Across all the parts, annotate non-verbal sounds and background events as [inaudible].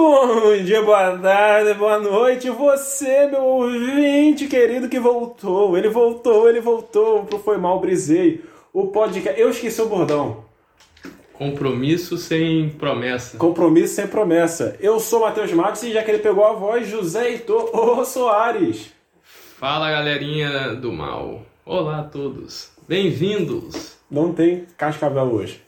Bom dia, boa tarde, boa noite. Você, meu ouvinte querido que voltou. Ele voltou, ele voltou pro Foi Mal Brisei. O podcast. Eu esqueci o bordão. Compromisso sem promessa. Compromisso sem promessa. Eu sou Matheus Matos e já que ele pegou a voz, José Heitor Ô Soares. Fala galerinha do mal. Olá a todos. Bem-vindos. Não tem cascavel hoje.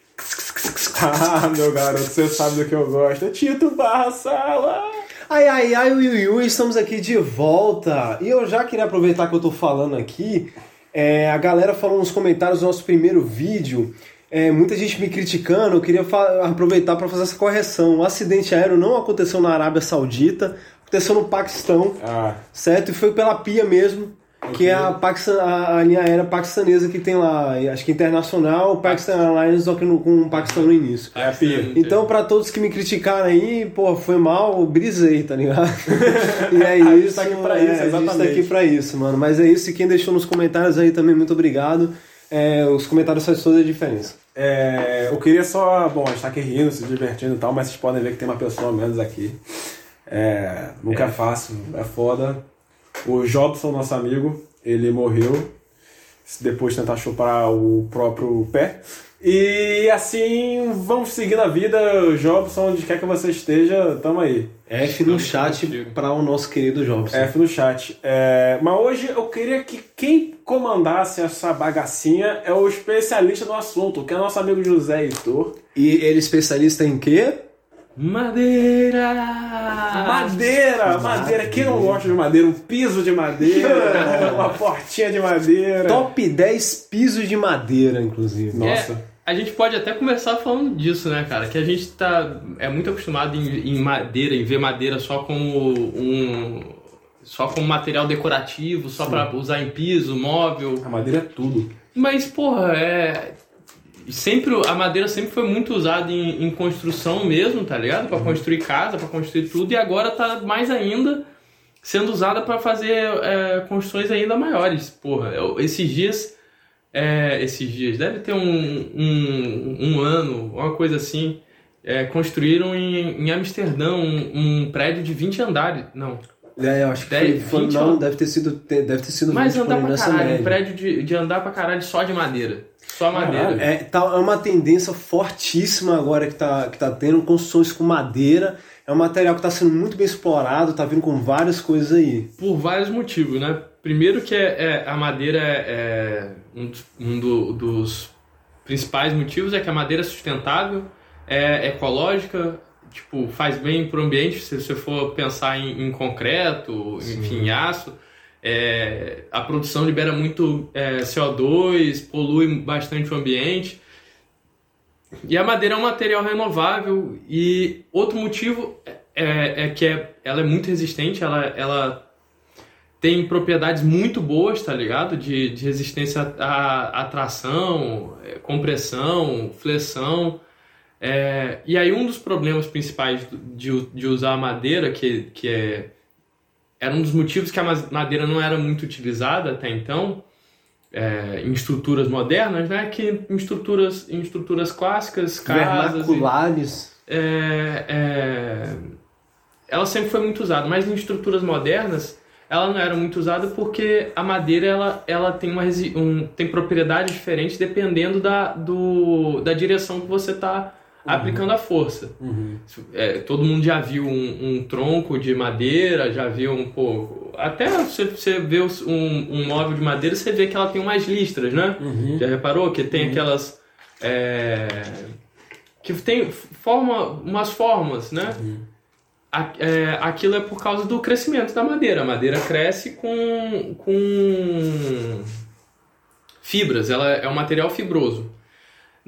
Ah, meu garoto, você sabe do que eu gosto. Tito Barra Sala. Ai, ai, ai, ui, ui, estamos aqui de volta. E eu já queria aproveitar que eu tô falando aqui. é, a galera falou nos comentários do nosso primeiro vídeo. é, muita gente me criticando. Eu queria aproveitar para fazer essa correção. O acidente aéreo não aconteceu na Arábia Saudita, aconteceu no Paquistão, Ah, certo? E foi pela PIA mesmo, que é a, Paquistan, a, a linha aérea paquistanesa que tem lá. Acho que internacional, Pakistan Airlines, só que no, com o Paquistão no início. é a pia. Então, pra todos que me criticaram aí, pô, foi mal, brisei, tá ligado? [laughs] e é A gente isso. tá aqui pra é, isso, A gente tá exatamente. aqui pra isso, mano. Mas é isso, e quem deixou nos comentários aí também, muito obrigado. É, os comentários fazem toda a diferença. É, eu queria só. Bom, a gente tá aqui rindo, se divertindo e tal, mas vocês podem ver que tem uma pessoa a menos aqui. É, nunca é. fácil, é foda. O Jobson, nosso amigo, ele morreu depois de tentar chupar o próprio pé. E assim, vamos seguindo a vida. Jobson, onde quer que você esteja, tamo aí. F no chat para o nosso querido Jobson. F no chat. É, mas hoje eu queria que quem comandasse essa bagacinha é o especialista no assunto, que é nosso amigo José Heitor. E ele é especialista em quê? Madeira! Madeira, madeira. Quem não gosta de madeira? Um piso de madeira, [laughs] uma portinha de madeira. Top 10 pisos de madeira, inclusive. Nossa. É, a gente pode até começar falando disso, né, cara? Que a gente tá é muito acostumado em, em madeira, em ver madeira só como um só como material decorativo, só pra usar em piso, móvel. A madeira é tudo. Mas, porra, é. Sempre, a madeira sempre foi muito usada em, em construção mesmo, tá ligado? Pra construir casa, pra construir tudo, e agora tá mais ainda sendo usada pra fazer é, construções ainda maiores. Porra, esses dias. é, esses dias, deve ter um, um, um ano, uma coisa assim. é, construíram em, em Amsterdã um, um prédio de 20 andares. Não, É, eu acho que Dez, foi, foi- vinte não, ou- deve ter sido, deve ter sido mas 20 andar pra caralho, média. um prédio de, de andar pra caralho só de madeira. Só madeira. É, tá, é uma tendência fortíssima agora que tá, que tá tendo construções com madeira. É um material que está sendo muito bem explorado, tá vindo com várias coisas aí. Por vários motivos, né? Primeiro que é, é- a madeira é, é um, dos- um do- dos principais motivos é que a madeira é sustentável, é ecológica, tipo, faz bem pro ambiente, se você for pensar em, em concreto, enfim, em aço. É, a produção libera muito é, CO2, polui bastante o ambiente. E a madeira é um material renovável e outro motivo é, é que é- ela é muito resistente, ela, ela tem propriedades muito boas, tá ligado? De, de resistência à, à tração, é, compressão, flexão. É, e aí um dos problemas principais de, de usar a madeira, que, que é, era um dos motivos que a madeira não era muito utilizada até então, é, em estruturas modernas, né? Que em estruturas, em estruturas clássicas, casas... e- Vernaculares. é, é, ela sempre foi muito usada, mas em estruturas modernas ela não era muito usada porque a madeira ela, ela tem, uma, um, tem propriedades diferentes dependendo da, do, da direção que você está aplicando a força. É, todo mundo já viu um, um tronco de madeira, já viu um pouco. Até você, você vê um, um móvel de madeira, você vê que ela tem umas listras, né? Já reparou que tem aquelas. é, que tem forma, umas formas, né? A- é, aquilo é por causa do crescimento da madeira. A madeira cresce com, com fibras, ela é um material fibroso.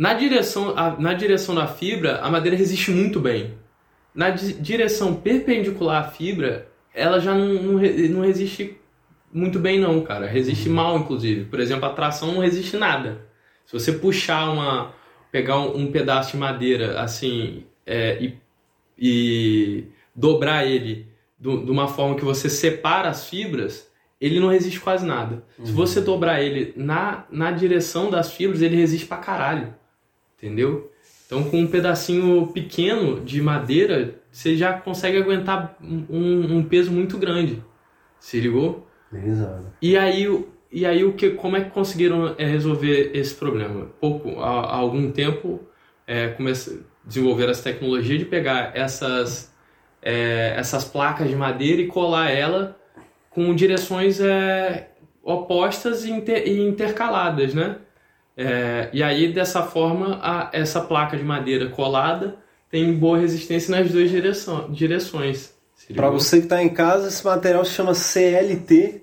Na direção, a- na direção da fibra, a madeira resiste muito bem. Na di- direção perpendicular à fibra, ela já não, não, re- não resiste muito bem não, cara. Resiste mal, inclusive. Por exemplo, a tração não resiste nada. Se você puxar uma... pegar um, um pedaço de madeira, assim, é, e, e dobrar ele do- de uma forma que você separa as fibras, ele não resiste quase nada. Se você dobrar ele na, na direção das fibras, ele resiste pra caralho. Entendeu? Então, com um pedacinho pequeno de madeira, você já consegue aguentar um, um peso muito grande. Se ligou? Exato. E aí, e aí o que, como é que conseguiram é, resolver esse problema? Pouco, há, há algum tempo, é, comece- desenvolveram essa tecnologia de pegar essas, é, essas placas de madeira e colar ela com direções é, opostas e, inter- e intercaladas, né? É, e aí, dessa forma, a- essa placa de madeira colada tem boa resistência nas duas direção, direções. Para você que está em casa, esse material se chama CLT,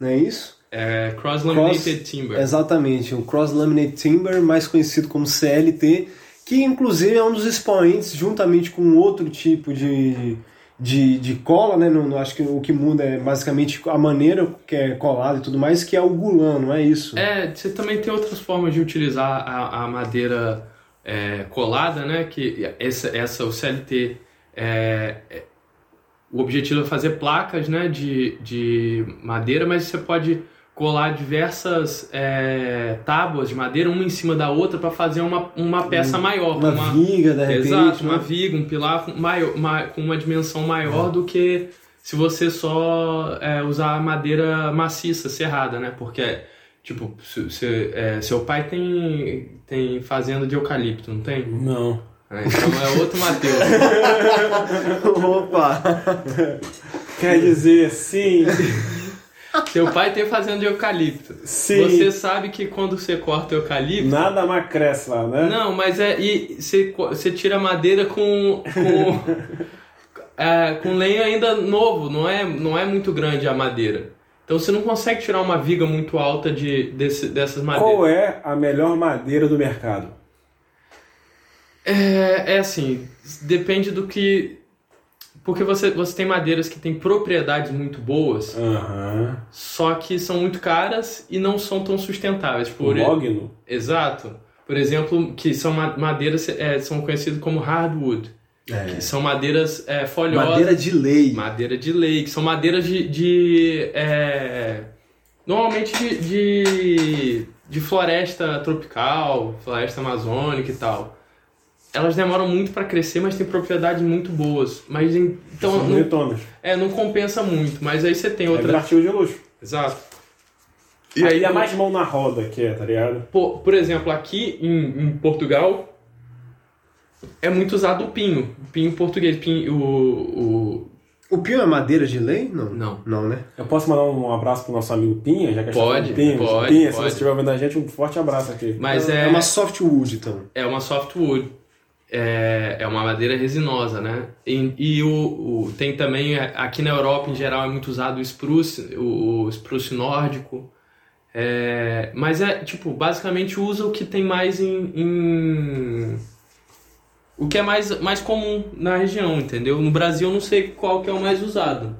não é isso? É, Cross Laminated Cross- Timber. Exatamente, o Cross Laminated Timber, mais conhecido como CLT, que inclusive é um dos expoentes, juntamente com outro tipo de, de, de cola, né? Não, acho que o que muda é basicamente a maneira que é colado e tudo mais, que é o Gulan, não é isso? É, você também tem outras formas de utilizar a, a madeira é, colada, né? Que essa, essa o CLT, é, é- o objetivo é fazer placas, né? De, de madeira, mas você pode colar diversas é, tábuas de madeira uma em cima da outra para fazer uma, uma peça maior, Uma, uma- viga, de repente. Exato, uma né? viga, um pilar com, maior, ma- com uma dimensão maior do que se você só é, usar madeira maciça, serrada, né? Porque, tipo, se, se- é, seu pai tem, tem fazenda de eucalipto, não tem? Não. É, então é outro Matheus. [laughs] Opa! [laughs] Quer dizer, sim, [laughs] seu pai tem fazenda de eucalipto. sim. Você sabe que quando você corta o eucalipto. Nada mais cresce lá, né? Não, mas é. E você, você tira a madeira com. com [laughs] é, com lenha ainda novo, não é, não é muito grande a madeira. Então você não consegue tirar uma viga muito alta de, desse, dessas madeiras. Qual é a melhor madeira do mercado? É, é assim, depende do que. Porque você, você tem madeiras que têm propriedades muito boas, Aham. só que são muito caras e não são tão sustentáveis. O Por, mogno? Exato. Por exemplo, que são ma- madeiras, é, são conhecidas como hardwood. É. Que são madeiras é, folhosas. Madeira de lei. Madeira de lei, que são madeiras de. de, é, normalmente de, de, de floresta tropical, floresta amazônica e tal. Elas demoram muito para crescer, mas têm propriedades muito boas. Mas então São não, é, não compensa muito. Mas aí você tem É outra. artigo de luxo. Exato. E aí é mais mão na roda que é, tá ligado? Por, por exemplo, aqui em, em Portugal é muito usado o pinho. O pinho português. Pinho, o, O pio é madeira de lei? Não. Não. Não, né? Eu posso mandar um abraço pro nosso amigo Pinha, já que a gente tá Pode, de Pinha. pode, Pinha, se pode. você estiver ouvindo a gente, um forte abraço aqui. o, mas é, é, uma softwood, então. é uma softwood. É, é uma madeira resinosa, né? E, e o, o- tem também, é, aqui na Europa em geral, é muito usado o spruce, o, o spruce nórdico. É, mas é, tipo, basicamente usa o que tem mais em. em- o que é mais, mais comum na região, entendeu? No Brasil eu não sei qual que é o mais usado.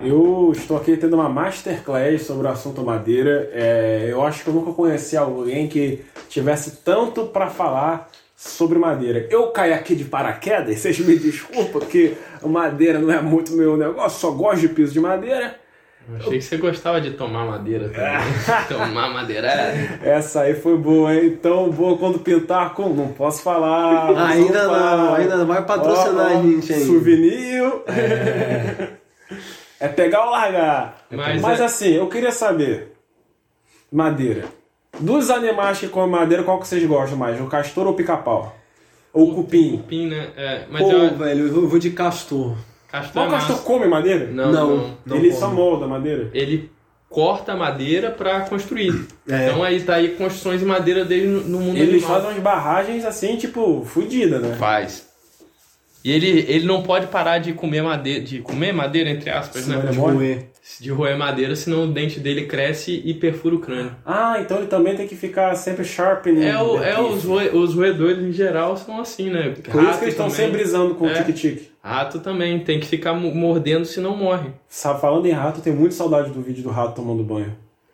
Eu estou aqui tendo uma masterclass sobre o assunto madeira. É, eu acho que eu nunca conheci alguém que tivesse tanto para falar sobre madeira. Eu caí aqui de paraquedas, vocês me desculpam, porque madeira não é muito meu negócio, só gosto de piso de madeira. Eu achei que você gostava de tomar madeira também. [laughs] tomar madeira. Essa aí foi boa, hein? Tão boa quando pintar com. Não posso falar. não Ainda não, ainda vai patrocinar ó, a gente ainda. Souvenir. [laughs] É. pegar ou largar. Mas Mas, é- assim, eu queria saber. Madeira. Dos animais que comem madeira, qual que vocês gostam mais? O castor ou o pica-pau? Ou o cupim? Cupim, né? É, mas Pô, eu, velho, eu vou de castor. castor Qual é castor massa. come madeira? Não, Não. não. Não Ele come. só molda madeira. Ele corta a madeira para construir. [laughs] É. Então aí tá aí construções de madeira dele no, mundo Eles animal. fazem umas barragens assim, tipo, fodida, né? Faz. E ele, ele não pode parar de comer madeira, de comer madeira, entre aspas, Senão né? De roer. De roer madeira, senão o dente dele cresce e perfura o crânio. Ah, então ele também tem que ficar sempre sharpening. É, o, é os, roe- os roedores em geral são assim, né? Por isso que eles estão sempre brisando com o É. tique-tique. Rato também, tem que ficar mo- mordendo, senão morre. Sabe, falando em rato, eu tenho muita saudade do vídeo do rato tomando banho.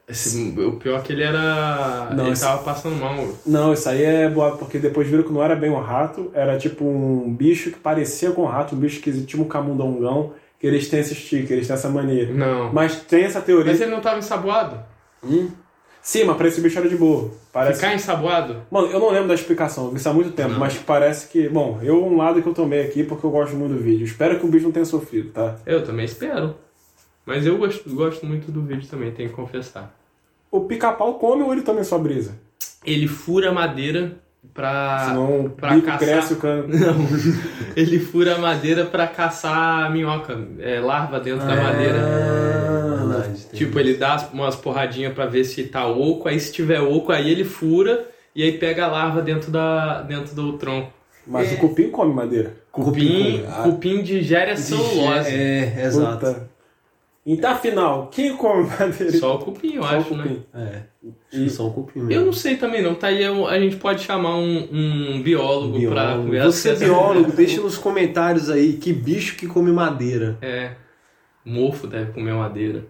Esse- o pior é que ele era. Não, ele esse- tava passando mal. Não, isso aí é boato, porque depois viram que não era bem um rato, era tipo um bicho que parecia com um rato, um bicho que tipo um camundongão, que eles têm esse stick, eles têm essa mania. Não. Mas tem essa teoria. Mas ele não tava ensaboado? Hum? Sim, mas pra esse bicho era de boa. Parece... Ficar ensaboado? Mano, eu não lembro da explicação, eu vi isso há muito tempo, Não. mas parece que. Bom, eu um lado que eu tomei aqui porque eu gosto muito do vídeo. Espero que o bicho não tenha sofrido, tá? Eu também espero. Mas eu gosto, gosto muito do vídeo também, tenho que confessar. O pica-pau come ou ele também só brisa? Ele fura a madeira pra. Senão o pra bico caçar. cresce o cano. [laughs] Não. Ele fura a madeira pra caçar minhoca, é, larva dentro da madeira. Ah, verdade, Tipo, ele dá umas porradinhas pra ver se tá oco, aí se tiver oco, aí ele fura e aí pega a larva dentro, da, dentro do tronco. Mas o cupim come madeira. Cupim, come. cupim digere a celulose. É, exato. Então, afinal, quem come madeira? Só o cupim, eu Só o acho, né? cupim. É. Acho que só um cupim mesmo. Eu não sei também não, tá aí a gente pode chamar um, um biólogo, pra Biólogo. conversar. Você é biólogo, [laughs] deixa nos comentários aí que bicho que come madeira. É, mofo deve comer madeira.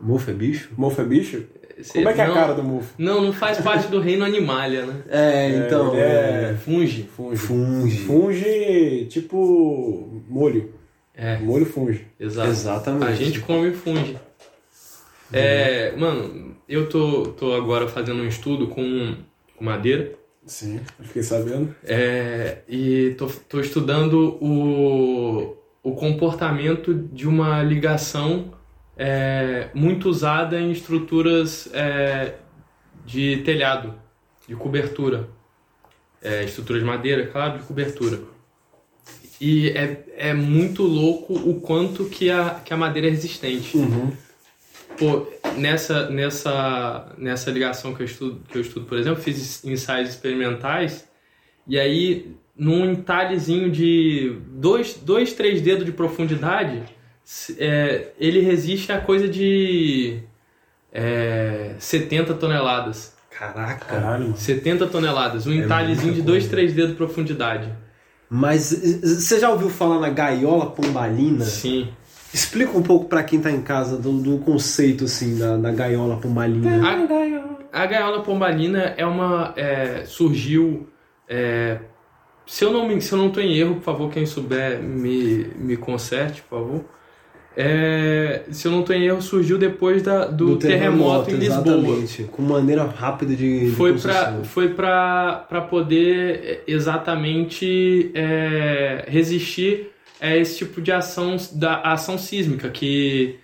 Mofo é bicho? Mofo é bicho? Cê- Como é que é a cara do mofo? Não, não faz parte do reino animalia, né? [laughs] É, então. ele é- Funge. Funge. Funge. Funge, tipo molho. É, Molho funge. exato. Exatamente. A gente come funge. É, mano, eu tô, tô agora fazendo um estudo com, com madeira. Sim, fiquei sabendo. É, e tô, tô estudando o, o comportamento de uma ligação é, muito usada em estruturas é, de telhado, de cobertura. É, estrutura de madeira, claro, de cobertura. E é, é muito louco o quanto que a, que a madeira é resistente. Pô, nessa, nessa, nessa ligação que eu, estudo, que eu estudo, por exemplo, fiz ensaios experimentais e aí num entalhezinho de dois, dois três dedos de profundidade, é, ele resiste a coisa de é, 70 toneladas. Caraca. Caralho, mano. 70 toneladas, um entalhezinho muita de dois, coisa. três dedos de profundidade. Mas você já ouviu falar na gaiola pombalina? Sim. Explica um pouco pra quem tá em casa do, do conceito assim da, da gaiola pombalina. A, a gaiola pombalina é uma. é, surgiu. é, se eu não me, se eu não estou em erro, por favor, quem souber me, me conserte, por favor. É, se eu não estou em erro, surgiu depois da, do, terremoto, em Lisboa. Exatamente. Com maneira rápida de. de Foi para foi pra poder é, exatamente é, resistir a esse tipo de ação, da ação sísmica, que,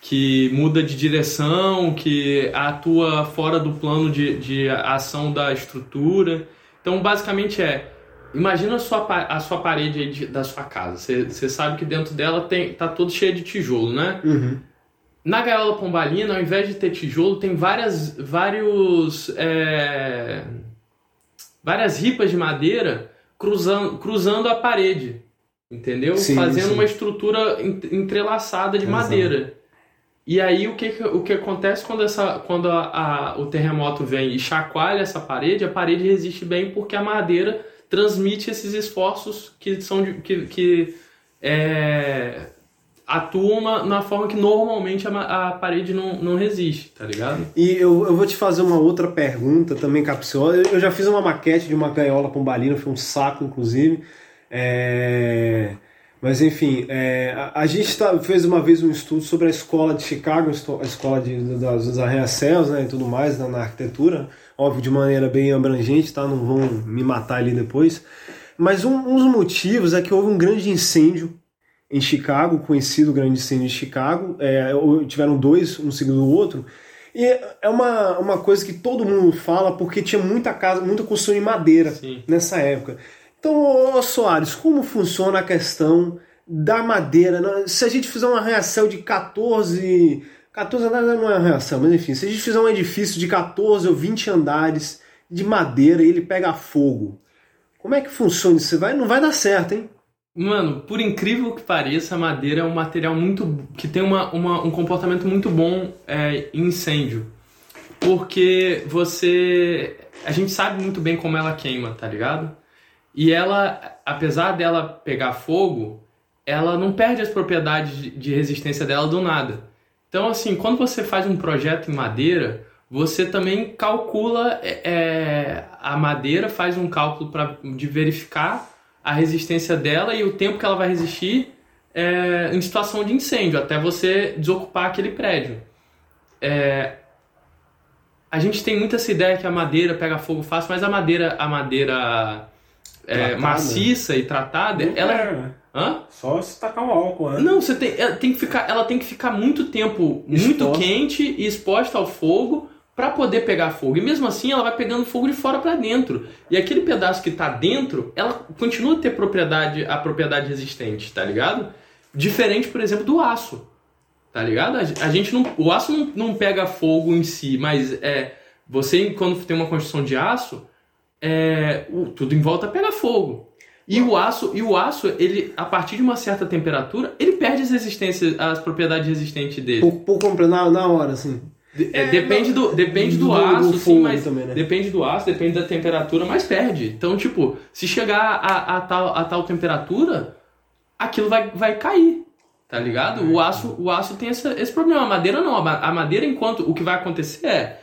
que muda de direção, que atua fora do plano de, de ação da estrutura. Então, basicamente é, imagina a sua, a sua parede de- da sua casa. Você sabe que dentro dela tem, tá todo cheio de tijolo, né? Uhum. Na gaiola pombalina, ao invés de ter tijolo, tem várias, vários, é, várias ripas de madeira cruzando, cruzando a parede, entendeu? Sim, Fazendo sim. uma estrutura en- entrelaçada de Exato. madeira. E aí o que, que- o que acontece quando, essa, quando a- a- o terremoto vem e chacoalha essa parede, a parede resiste bem porque a madeira transmite esses esforços que são de- que, que é, atuam na, na forma que normalmente a, a parede não, não resiste, tá ligado? E eu, eu vou te fazer uma outra pergunta também capciosa. Eu, eu já fiz uma maquete de uma gaiola pombalina, foi um saco, inclusive. É, Mas enfim, é, a, a gente tá- fez uma vez um estudo sobre a escola de Chicago, a escola de, das, das arranha-céus né, e tudo mais na, na arquitetura. Óbvio, de maneira bem abrangente, tá? Não vão me matar ali depois. Mas um, um dos motivos é que houve um grande incêndio em Chicago, conhecido grande incêndio de Chicago. É, tiveram dois, um seguido do outro. E é uma, uma coisa que todo mundo fala porque tinha muita casa, muita construção em madeira Sim. nessa época. Então, ô, Soares, como funciona a questão da madeira? Se a gente fizer uma reação de 14. 14 andares não é uma reação, mas enfim, se a gente fizer um edifício de 14 ou 20 andares de madeira e ele pega fogo, como é que funciona isso? Vai, não vai dar certo, hein? Mano, por incrível que pareça, a madeira é um material muito. que tem uma, uma- um comportamento muito bom é, em incêndio. Porque você. A gente sabe muito bem como ela queima, tá ligado? E ela, apesar dela pegar fogo, ela não perde as propriedades de- resistência dela do nada. Então, assim, quando você faz um projeto em madeira, você também calcula é, é, a madeira, faz um cálculo pra, de verificar a resistência dela e o tempo que ela vai resistir é, em situação de incêndio, até você desocupar aquele prédio. É, a gente tem muita essa ideia que a madeira pega fogo fácil, mas a madeira, a madeira é, maciça e tratada, Não ela né? Hã? Só se tacar um álcool, né? Não, você tem, ela tem que ficar, ela tem que ficar muito tempo muito Exposta. quente e exposta ao fogo para poder pegar fogo. E mesmo assim, ela vai pegando fogo de fora para dentro. E aquele pedaço que tá dentro, ela continua a ter propriedade, a propriedade resistente, tá ligado? Diferente, por exemplo, do aço. Tá ligado? A, a gente não, o aço não, não pega fogo em si, mas é você quando tem uma construção de aço, é, o- tudo em volta pega fogo. E o aço, e o aço, ele a partir de uma certa temperatura, ele perde as resistências, as propriedades resistentes dele. Por, por completo, na, na hora, assim. De- é, depende do, depende do, do- do aço, sim, fogo mas também, né? depende do aço, depende da temperatura, mas perde. Então, tipo, se chegar a, a tal, a tal temperatura, aquilo vai, vai cair. Tá ligado? O aço, o aço tem esse, esse problema. A madeira não. A madeira, enquanto. O que vai acontecer é.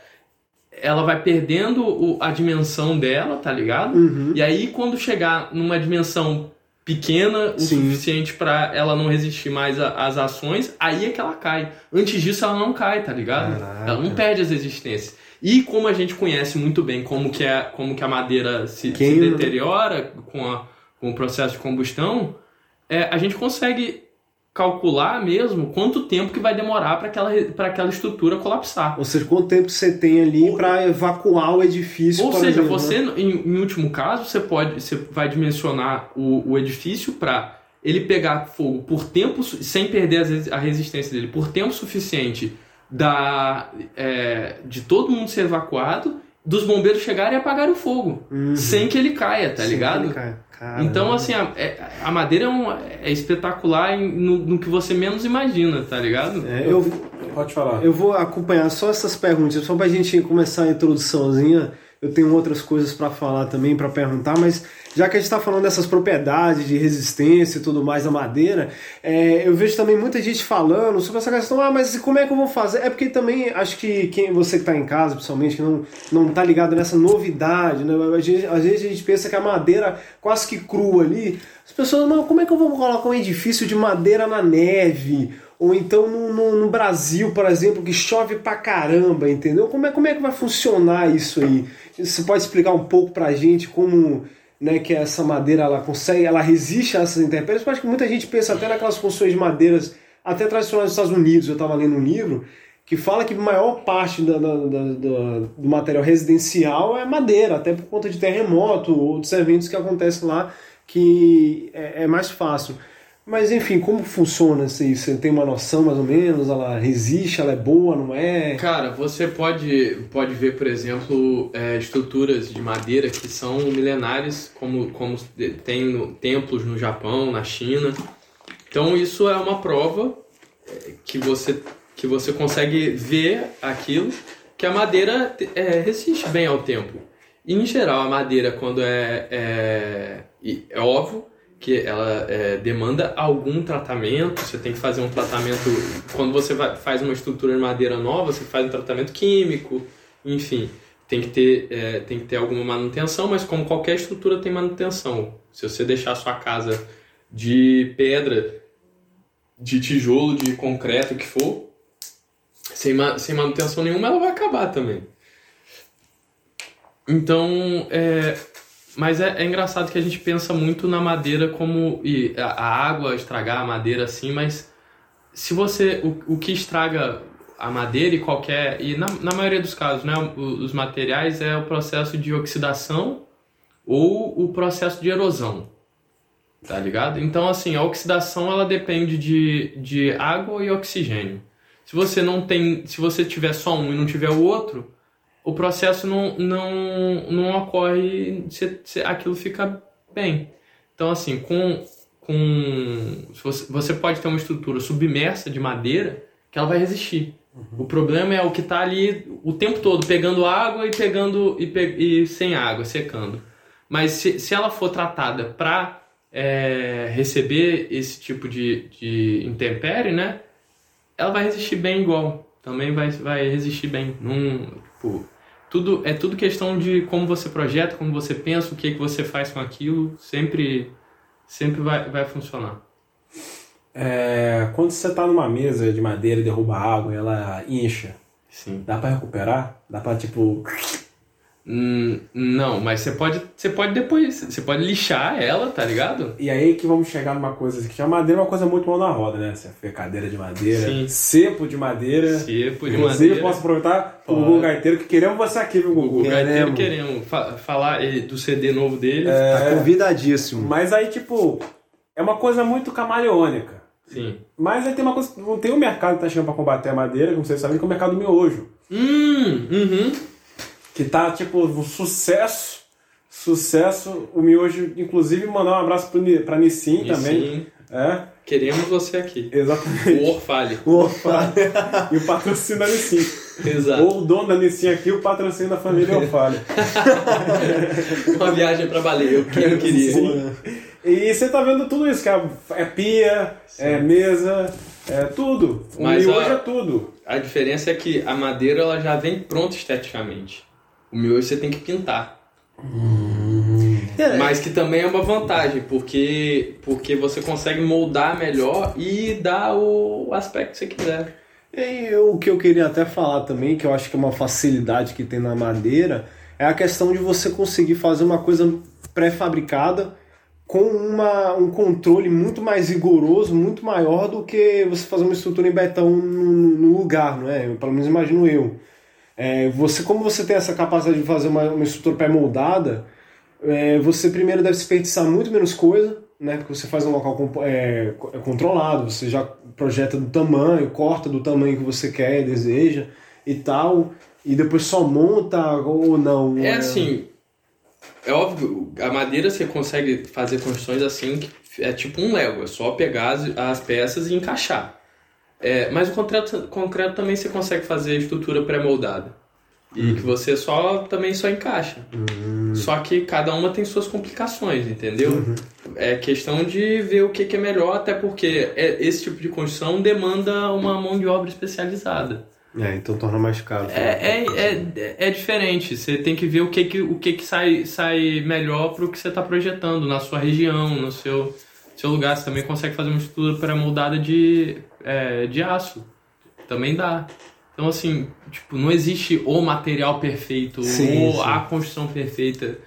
Ela vai perdendo o- a dimensão dela, tá ligado? Uhum. E aí, quando chegar numa dimensão pequena o Sim. suficiente pra ela não resistir mais às ações, aí é que ela cai. Antes disso, ela não cai, tá ligado? Caraca. Ela não perde as resistências. E como a gente conhece muito bem como que, é, como que a madeira se, se né? deteriora com, a- com o processo de combustão, é, a gente consegue calcular mesmo quanto tempo que vai demorar para aquela, pra aquela estrutura colapsar. Ou seja, quanto tempo você tem ali para evacuar o edifício. Ou seja, exemplo, você, né? em, em último caso, você pode, você vai dimensionar o, o edifício para ele pegar fogo por tempo, sem perder a resistência dele, por tempo suficiente da, é, de todo mundo ser evacuado, dos bombeiros chegarem e apagarem o fogo, Uhum. sem que ele caia, tá Sim, ligado? ele cai. Caramba. Então, assim, a, é- a madeira é, um- é espetacular no, no que você menos imagina, tá ligado? É, eu, Pode falar. eu vou acompanhar só essas perguntas, só pra gente começar a introduçãozinha. Eu tenho outras coisas para falar também, para perguntar, mas já que a gente está falando dessas propriedades de resistência e tudo mais da madeira, é, eu vejo também muita gente falando sobre essa questão, ah, mas como é que eu vou fazer? É porque também acho que quem você que está em casa, principalmente, que não, não tá ligado nessa novidade, né? Às vezes a gente pensa que a madeira quase que crua ali, as pessoas, não, como é que eu vou colocar um edifício de madeira na neve? Ou então no, no- no Brasil, por exemplo, que chove pra caramba, entendeu? Como é, como é que vai funcionar isso aí? Você pode explicar um pouco pra gente como né, que essa madeira ela consegue, ela resiste a essas intempéries? Eu acho que muita gente pensa até naquelas construções de madeiras até tradicionais dos Estados Unidos. Eu estava lendo um livro que fala que a maior parte da- da- da- do material residencial é madeira, até por conta de terremoto ou outros eventos que acontecem lá que é, é mais fácil. Mas enfim, como funciona isso aí? Você tem uma noção mais ou menos? Ela resiste? Ela é boa? Não é? Cara, você pode, pode ver, por exemplo, é, estruturas de madeira que são milenares, como, como tem no- templos no Japão, na China. Então isso é uma prova é, que você, que você consegue ver aquilo, que a madeira é, resiste bem ao tempo. E, em geral, a madeira, quando é, é, é óbvio que ela é, demanda algum tratamento, você tem que fazer um tratamento, quando você vai- faz uma estrutura de madeira nova, você faz um tratamento químico, enfim, tem que ter, é, tem que ter alguma manutenção, mas como qualquer estrutura tem manutenção. Se você deixar a sua casa de pedra, de tijolo, de concreto, o que for, sem, sem manutenção nenhuma, ela vai acabar também. Então, é, mas é, é engraçado que a gente pensa muito na madeira como e a, água estragar a madeira assim, mas se você o, o que estraga a madeira e qualquer e na, na maioria dos casos, né, os materiais é o processo de oxidação ou o processo de erosão. Tá ligado? Então, assim, a oxidação ela depende de, de água e oxigênio. Se você não tem, se você tiver só um e não tiver o outro, o processo não, não, não ocorre, se, se- aquilo fica bem. Então, assim, com, com você, você pode ter uma estrutura submersa de madeira que ela vai resistir. O problema é o que está ali o tempo todo, pegando água e pegando e, pe- e sem água, secando. Mas se, se ela for tratada para receber esse tipo de, de intempérie, né? Ela vai resistir bem igual. Também vai, vai resistir bem. Num, tipo, tudo, é tudo questão de como você projeta, como você pensa, o que, que você faz com aquilo. Sempre, sempre vai, vai funcionar. É, quando você tá numa mesa de madeira e derruba água e ela incha, Sim. Dá pra recuperar? Dá pra, tipo. Hum, não, mas você pode, você pode depois, você pode lixar ela, tá ligado? E aí que vamos chegar numa coisa que a madeira é uma coisa muito mão na roda, né? Você fez cadeira de madeira, Sim. cepo de madeira. Cepo de Inclusive, madeira. posso aproveitar o. Gugu Gaiteiro, que queremos você aqui, viu, Gugu? O Gaiteiro Queremos. fa- falar do CD novo dele. Tá convidadíssimo. Mas aí, tipo, é uma coisa muito camaleônica. Sim. Mas aí tem uma coisa, não tem um mercado que tá chegando pra combater a madeira, como vocês sabem, que é o mercado do miojo. Hum, uhum. Que tá, tipo, um sucesso. Sucesso. O miojo, inclusive, mandar um abraço pro, pra Nissin E também. sim, É, queremos você aqui. exatamente. O Orfale. Opa. e o patrocínio da Nissin. Exato. Ou o dono da Nissin aqui, o patrocínio da família [laughs] Orfale. Uma viagem pra baleia, quem não queria. Sim. E você tá vendo tudo isso, que é, é pia, é mesa, é tudo. O Mas, miojo ó, é tudo. A diferença é que a madeira ela já vem pronta esteticamente. O miojo você tem que pintar. É, Mas que também é uma vantagem, porque, porque você consegue moldar melhor e dar o aspecto que você quiser. E o que eu queria até falar também, que eu acho que é uma facilidade que tem na madeira, é a questão de você conseguir fazer uma coisa pré-fabricada com uma, um controle muito mais rigoroso, muito maior do que você fazer uma estrutura em betão no, no lugar, não é? Eu, pelo menos imagino eu. É, você, como você tem essa capacidade de fazer uma, uma estrutura pré-moldada, é, você primeiro deve desperdiçar muito menos coisa, né? Porque você faz um local é, é controlado, você já projeta do tamanho, corta do tamanho que você quer deseja e tal, e depois só monta ou não. É assim, é óbvio, a madeira você consegue fazer construções assim, que é tipo um Lego, é só pegar as, as peças e encaixar. É, mas o concreto, concreto também você consegue fazer estrutura pré-moldada. E que você só também só encaixa. Só que cada uma tem suas complicações, entendeu? É questão de ver o que, que é melhor, até porque é- esse tipo de construção demanda uma mão de obra especializada. É, então torna mais caro. É, é, é, é diferente. Você tem que ver o que, que, o que, que sai, sai melhor para o que você está projetando na sua região, no seu, seu lugar. Você também consegue fazer uma estrutura pré-moldada de, é, de aço. Também dá. Então, assim, tipo, não existe o material perfeito Sim, ou sim. a construção perfeita.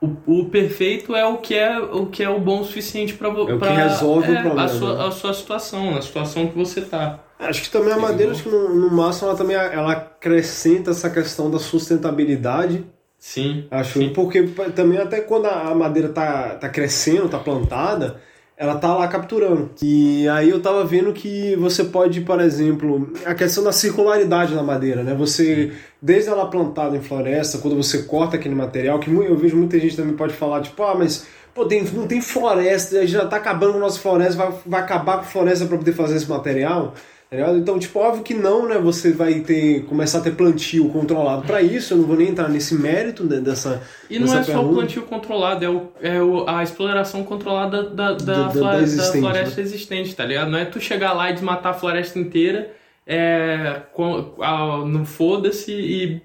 O, o perfeito é o que é o que é o bom o suficiente para É o resolve o problema, A sua, né? a sua situação, a situação que você tá. Acho que também a madeira, acho que no, no máximo, ela também ela acrescenta essa questão da sustentabilidade Sim. Acho, Sim. porque também até quando a madeira tá, tá crescendo, tá plantada, ela tá lá capturando. E aí eu tava vendo que você pode, por exemplo, a questão da circularidade da madeira, né? Você, desde ela plantada em floresta, quando você corta aquele material, que eu vejo muita gente também pode falar, tipo, ah, mas pô, tem, não tem floresta, já tá acabando com a nossa floresta, vai, vai acabar com a floresta para poder fazer esse material. Tá ligado? Então, tipo, óbvio que não, né? Você vai ter começar a ter plantio controlado para isso. Eu não vou nem entrar nesse mérito né, dessa. E não é só o pergunta. plantio controlado, é, o, é o- a exploração controlada da, da, Da- da- flo- da existente, floresta existente, tá ligado? Não é tu chegar lá e desmatar a floresta inteira, é, com, a- no foda-se e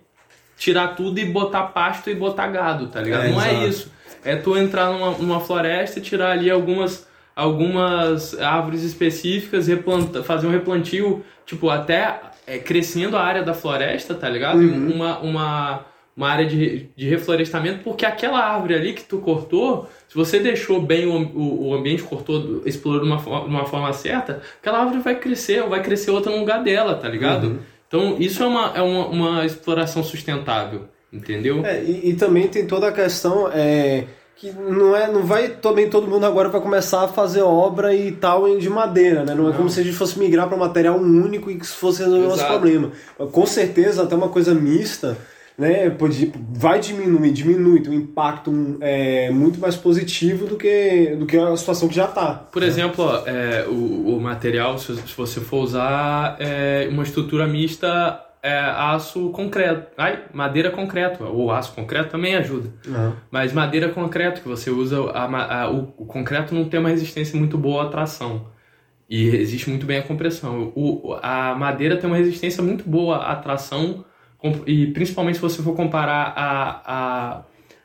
tirar tudo e botar pasto e botar gado, tá ligado? É, não é exato. isso. É tu entrar numa, numa floresta e tirar ali algumas, algumas árvores específicas, replanta, fazer um replantio, tipo, até é, crescendo a área da floresta, tá ligado? Uhum. Uma, uma, uma área de, de reflorestamento, porque aquela árvore ali que tu cortou, se você deixou bem o, o, o ambiente, cortou, explorou de uma, de uma forma certa, aquela árvore vai crescer, ou vai crescer outra no lugar dela, tá ligado? Uhum. Então, isso é uma, é uma, uma exploração sustentável, entendeu? É, e, e também tem toda a questão é, que não é, não vai também todo mundo agora para começar a fazer obra e tal de madeira, né? Não é como se a gente fosse migrar para material único e que isso fosse resolver o nosso problema. Com certeza até uma coisa mista, né? Pode, vai diminuir, diminui o impacto é, muito mais positivo do que do que a situação que já tá. Por exemplo, ó, é, o, o material, se, se você for usar é, uma estrutura mista, é, aço concreto, ai, madeira concreto, ou aço concreto também ajuda. Mas madeira concreto, que você usa, a a- o, o concreto não tem uma resistência muito boa à tração. E resiste muito bem à compressão. O, a madeira tem uma resistência muito boa à tração, e principalmente se você for comparar a, a,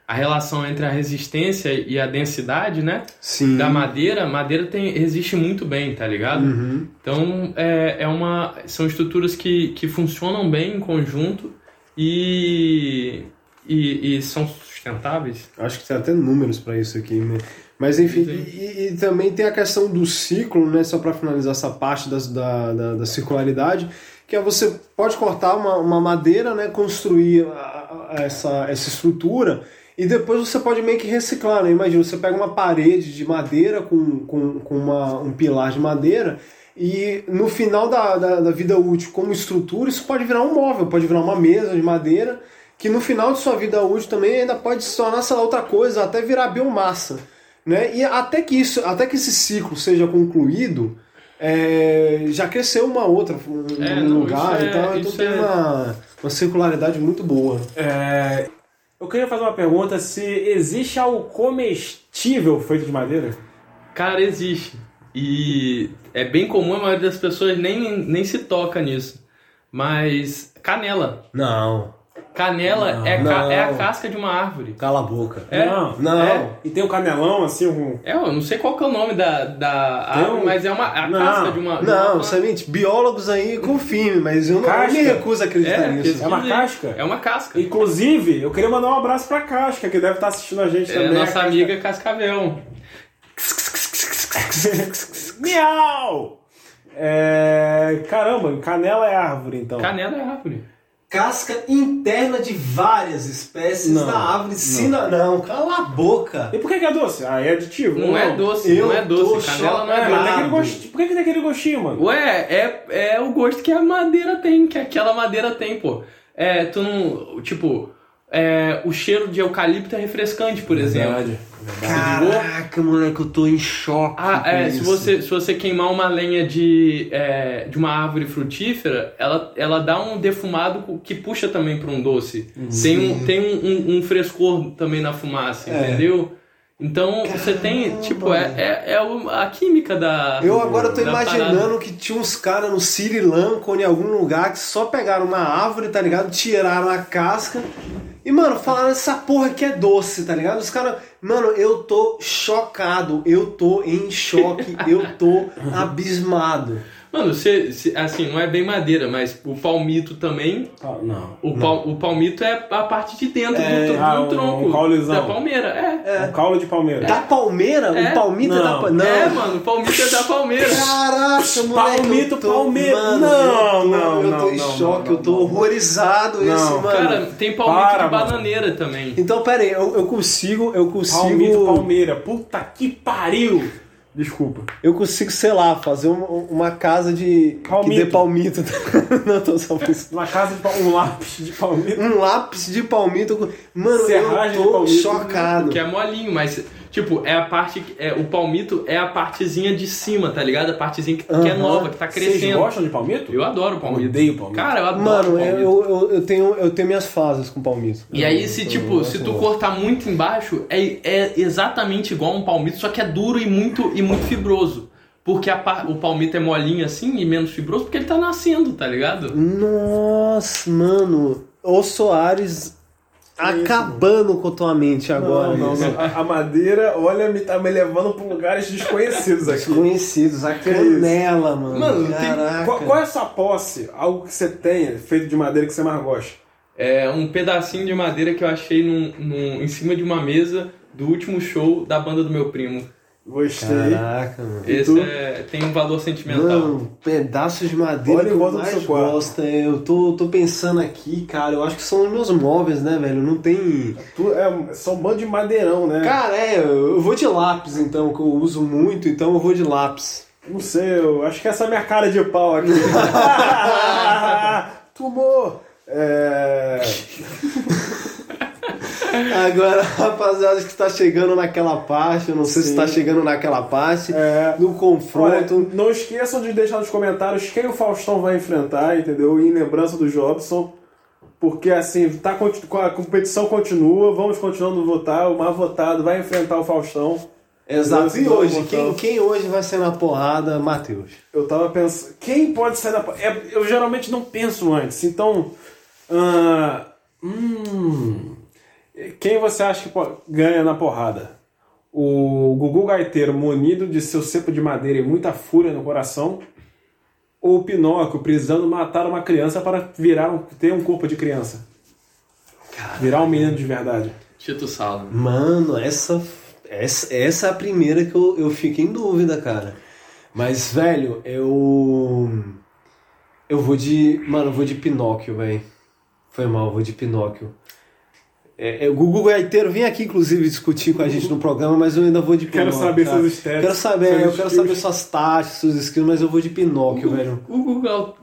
a relação entre a resistência e a densidade, né? Sim. Da madeira, a madeira tem, resiste muito bem, tá ligado? Uhum. Então é, é uma, são estruturas que, que funcionam bem em conjunto e, e, e são sustentáveis. Acho que tem até números para isso aqui, né? Mas enfim, e, e, também tem a questão do ciclo, né? Só para finalizar essa parte das, da, da, da, circularidade, que é você pode cortar uma, uma madeira, né? Construir a, a, essa, essa estrutura e depois você pode meio que reciclar, né? Imagina, você pega uma parede de madeira com, com, com uma, um pilar de madeira e no final da, da, da vida útil como estrutura, isso pode virar um móvel, pode virar uma mesa de madeira que no final de sua vida útil também ainda pode se tornar essa outra coisa, até virar biomassa. Né? E até que, isso, até que esse ciclo seja concluído, é, já cresceu uma outra um, é, não, lugar, é, então, então tem é... uma, uma circularidade muito boa. É, eu queria fazer uma pergunta: se existe algo comestível feito de madeira? Cara, existe. E é bem comum, a maioria das pessoas nem, nem se toca nisso. Mas canela. Não. Canela não, é, ca é a casca de uma árvore. Cala a boca. É? Não. Não. É. E tem o um canelão, assim, um... É, eu não sei qual que é o nome da, da árvore, um... mas é uma a não. casca de uma... Não, somente biólogos aí confirmem, mas eu não eu me recuso a acreditar é, nisso. É uma casca? É uma casca. Inclusive, eu queria mandar um abraço pra Casca, que deve estar assistindo a gente é também. Nossa amiga Cascavel. [laughs] Miau! É... Caramba, canela é árvore, então. Canela é árvore casca interna de várias espécies não, da árvore. Não. não, cala a boca. E por que, é doce? Ah, é aditivo. Não, não. é doce, eu não é doce. Canela não é, é doce. Aquele gostinho, por que, que tem aquele gostinho, mano? Ué, é, é o gosto que a madeira tem, que aquela madeira tem, pô. É, tu não. Tipo, é, o cheiro de eucalipto é refrescante, por Verdade. exemplo. Caraca, moleque, eu tô em choque. Ah, é, se você, se você queimar uma lenha de, é, de uma árvore frutífera, ela, ela dá um defumado que puxa também para um doce. Tem, um, tem um, um, um, frescor também na fumaça, é. entendeu? Então Caramba. você tem, tipo, é, é, é, a química da. Eu agora tô imaginando parada. que tinha uns caras no Sri Lanka ou em algum lugar que só pegaram uma árvore, tá ligado? Tiraram a casca e, mano, falaram essa porra aqui é doce, tá ligado? Os caras. Mano, eu tô chocado, eu tô em choque, eu tô [laughs] abismado. Mano, você, assim, não é bem madeira, mas o palmito também. Ah, não. O, não. Pal, o palmito é a parte de dentro é, do, do, ah, tronco. Um, um da palmeira, é. é. Um caule de palmeira. Da palmeira? É. O palmito não. é da palmeira? É, mano, o palmito é da palmeira. Caraca, moleque. Palmito, tô, palmeira. Mano, não, tô, não, Eu tô não, em não, choque, eu tô horrorizado esse, mano. Cara, tem palmito Para, de bananeira mano. também. Então, pera aí, eu, eu consigo, eu consigo... Palmito, palmeira. Puta que pariu. Desculpa. Eu consigo, sei lá, fazer uma, uma casa de. Palmito. Que dê palmito. [laughs] Não, tô só Uma casa de um lápis de palmito. Um lápis de palmito. Mano, Serragem eu tô palmito, chocado. Que é molinho, mas Tipo, é a parte. É, o palmito é a partezinha de cima, tá ligado? A partezinha que, uhum. que é nova, que tá crescendo. Vocês gostam de palmito? Eu adoro palmito. Eu odeio palmito. Cara, eu adoro Mano, palmito. Eu, eu, eu, tenho, eu tenho minhas fases com palmito. E aí, se, tipo, se tu cortar muito embaixo, é, é exatamente igual um palmito, só que é duro e muito, e muito fibroso. Porque a, o palmito é molinho assim e menos fibroso, porque ele tá nascendo, tá ligado? Nossa, mano. O Soares acabando com a tua mente agora. Não, não, a, a, madeira, olha, me tá me levando pra lugares desconhecidos aqui. Desconhecidos, a canela, mano. Mano, tem, qual, qual, é a sua posse? Algo que você tenha feito de madeira que você mais gosta? É um pedacinho de madeira que eu achei num, num, em cima de uma mesa do último show da banda do meu primo. Gostei. Caraca, mano. Esse é, tem um valor sentimental. Mano, pedaços de madeira Olha que eu mais gosto. É, eu tô, tô pensando aqui, cara, eu acho que são os meus móveis, né, velho? Não tem... Tu, é, são um bando de madeirão, né? Cara, é, eu vou de lápis, então, que eu uso muito, então eu vou de lápis. Não sei, eu acho que essa é a minha cara de pau aqui. [laughs] [laughs] Tumor! É... [laughs] Agora, [laughs] rapaziada que está chegando naquela parte, eu não sei Sim. se está chegando naquela parte, é. no confronto. Olha, não esqueçam de deixar nos comentários quem o Faustão vai enfrentar, entendeu? E em lembrança do Jobson. Porque assim, tá, a competição continua, vamos continuando a votar, o mais votado vai enfrentar o Faustão. Exato. E hoje, quem, quem hoje vai ser na porrada, Matheus? Eu tava pensando, quem pode ser na porrada? É, eu geralmente não penso antes, então. Uh, hum, Quem você acha que ganha na porrada? O Gugu Gaiteiro munido de seu cepo de madeira e muita fúria no coração? Ou o Pinóquio precisando matar uma criança para virar um, ter um corpo de criança? Virar um menino de verdade. Tito Sala. Mano, essa, essa, essa é a primeira que eu, eu fico em dúvida, cara. Mas, velho, eu. Eu vou de. Mano, eu vou de Pinóquio, velho. Foi mal, eu vou de Pinóquio. É, é, o Gugu Gaiteiro vem aqui, inclusive, discutir com a gente no programa, mas eu ainda vou de Quero Pinóquio. saber cara. seus stats, Quero saber, eu quero saber suas taxas, seus skills, mas eu vou de Pinóquio, velho. O Gugu,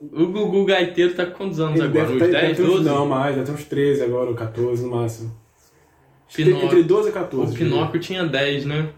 o Gugu Gaiteiro tá com quantos anos Ele agora? Uns ter, 10, deve ter uns, 12? não mais, deve ter uns 13 agora, ou 14 no máximo. Pinóquio. Entre 12 e 14. O Pinóquio tinha 10, né?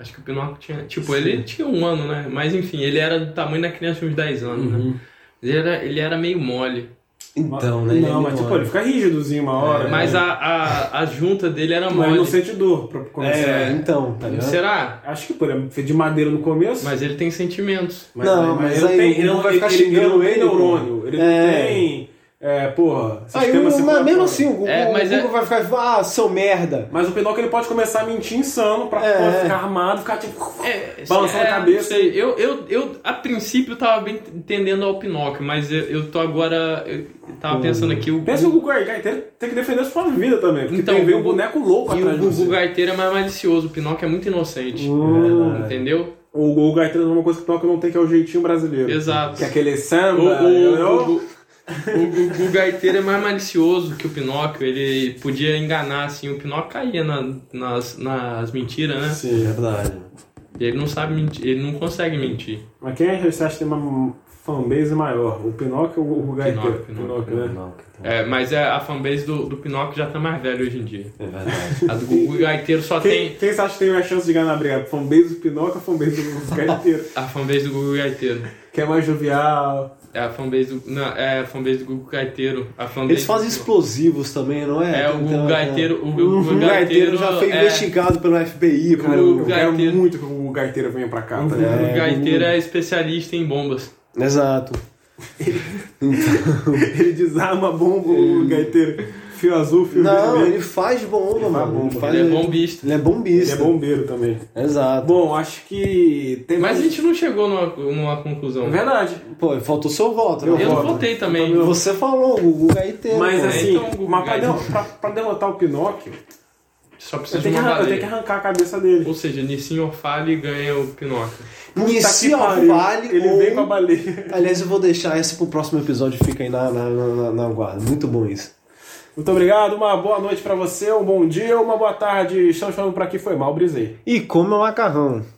Acho que o Pinóquio tinha. Tipo, ele tinha um ano, né? Mas enfim, ele era do tamanho da criança de uns 10 anos, Uhum. né? Ele era, ele era meio mole. Então, né? ele Não, é mas tipo, ele fica rígidozinho uma hora. Mas né? a, a, a junta dele era Mas mole. não sente dor pra começar. É, então, tá ligado? Será? Acho que por exemplo, foi de madeira no começo. Mas ele tem sentimentos. Não, mas aí tem, o Gugu ele, vai ele, ficar ele, xingando não tem ele, pô. neurônio. Ele É. não tem. É, porra. Aí, sistema o- mas mesmo assim, o Gugu, É, mas o Gugu é- vai ficar, ah, seu merda. Mas o Pinóquio ele pode começar a mentir insano pra É. ficar armado, ficar tipo. É, Balançando é, a cabeça. sei. Eu, eu, eu, a princípio, tava bem entendendo ao Pinóquio, mas eu, eu tô agora. Eu tava pensando aqui. O, Pensa que o Gugu Gaiteiro tem que defender a sua vida também. Porque Então, tem, vem um o boneco louco E atrás o de você. Gugu Gaiteiro é mais malicioso, o Pinóquio é muito inocente. Hum. Entendeu? O Gugu Gaiteiro tem uma coisa que o Pinóquio não tem, que é o jeitinho brasileiro. Exato. Que é aquele O, samba. o, entendeu? O, o, o Gugu Gaiteiro é mais malicioso que o Pinóquio. Ele podia enganar, assim. O Pinóquio caía na- nas, nas mentiras, né? Sim. Verdade. E ele não sabe mentir, ele não consegue mentir. Mas quem é que você acha que tem uma fanbase maior? O Pinóquio ou o Gaiteiro? Pinóquio, né? Não, É, mas é, a fanbase do, do Pinóquio já tá mais velha hoje em dia. é verdade. A do Gugu Gaiteiro só Quem, tem. quem você acha que tem mais chance de ganhar na briga? Fanbase do Pinóquio ou fanbase do Gugu [laughs] Gaiteiro? A fanbase do Gugu Gaiteiro. que é mais jovial. É a fanbase do. Não, é a fanbase do Gugu Gaiteiro. A fanbase Eles fazem do- explosivos também, não é? É, o Gugu tem- Gaiteiro. O O Gugu Gaiteiro já foi é- investigado pelo FBI. Cara, pelo- eu, eu quero Gaiteiro. muito que o Gugu Gaiteiro venha pra cá, tá O ligado? Gugu É, Gaiteiro é especialista em bombas. Exato. [laughs] Ele desarma a bomba, o Gugu Gaiteiro. Fio azul, fio Não, vermelho. ele faz bomba, faz mano. bomba. faz- Ele é bombista. Ele é Ele bombista. é bombeiro também. Exato. Bom, acho que tem Mas mais... a gente não chegou numa, numa conclusão. É verdade. Pô, faltou seu voto. Eu né? Eu não voto. votei também. Você falou, o Gugu Gaiteiro. Mas pô. assim, então, o Gugu mas pra, pra- pra derrotar o Pinóquio, Só eu precisa de tenho, que, eu tenho que arrancar a cabeça dele. Ou seja, Nissin Orfale ganha o Pinóquio. Nissi Puta que pariu. Orfale Ele ou- vem com a baleia. Aliás, eu vou deixar esse pro próximo episódio, fica aí na, na, na, na guarda. Muito bom isso. Muito obrigado, uma boa noite pra você, um bom dia, uma boa tarde. Estamos falando por aqui, foi mal, brisei. E como o macarrão.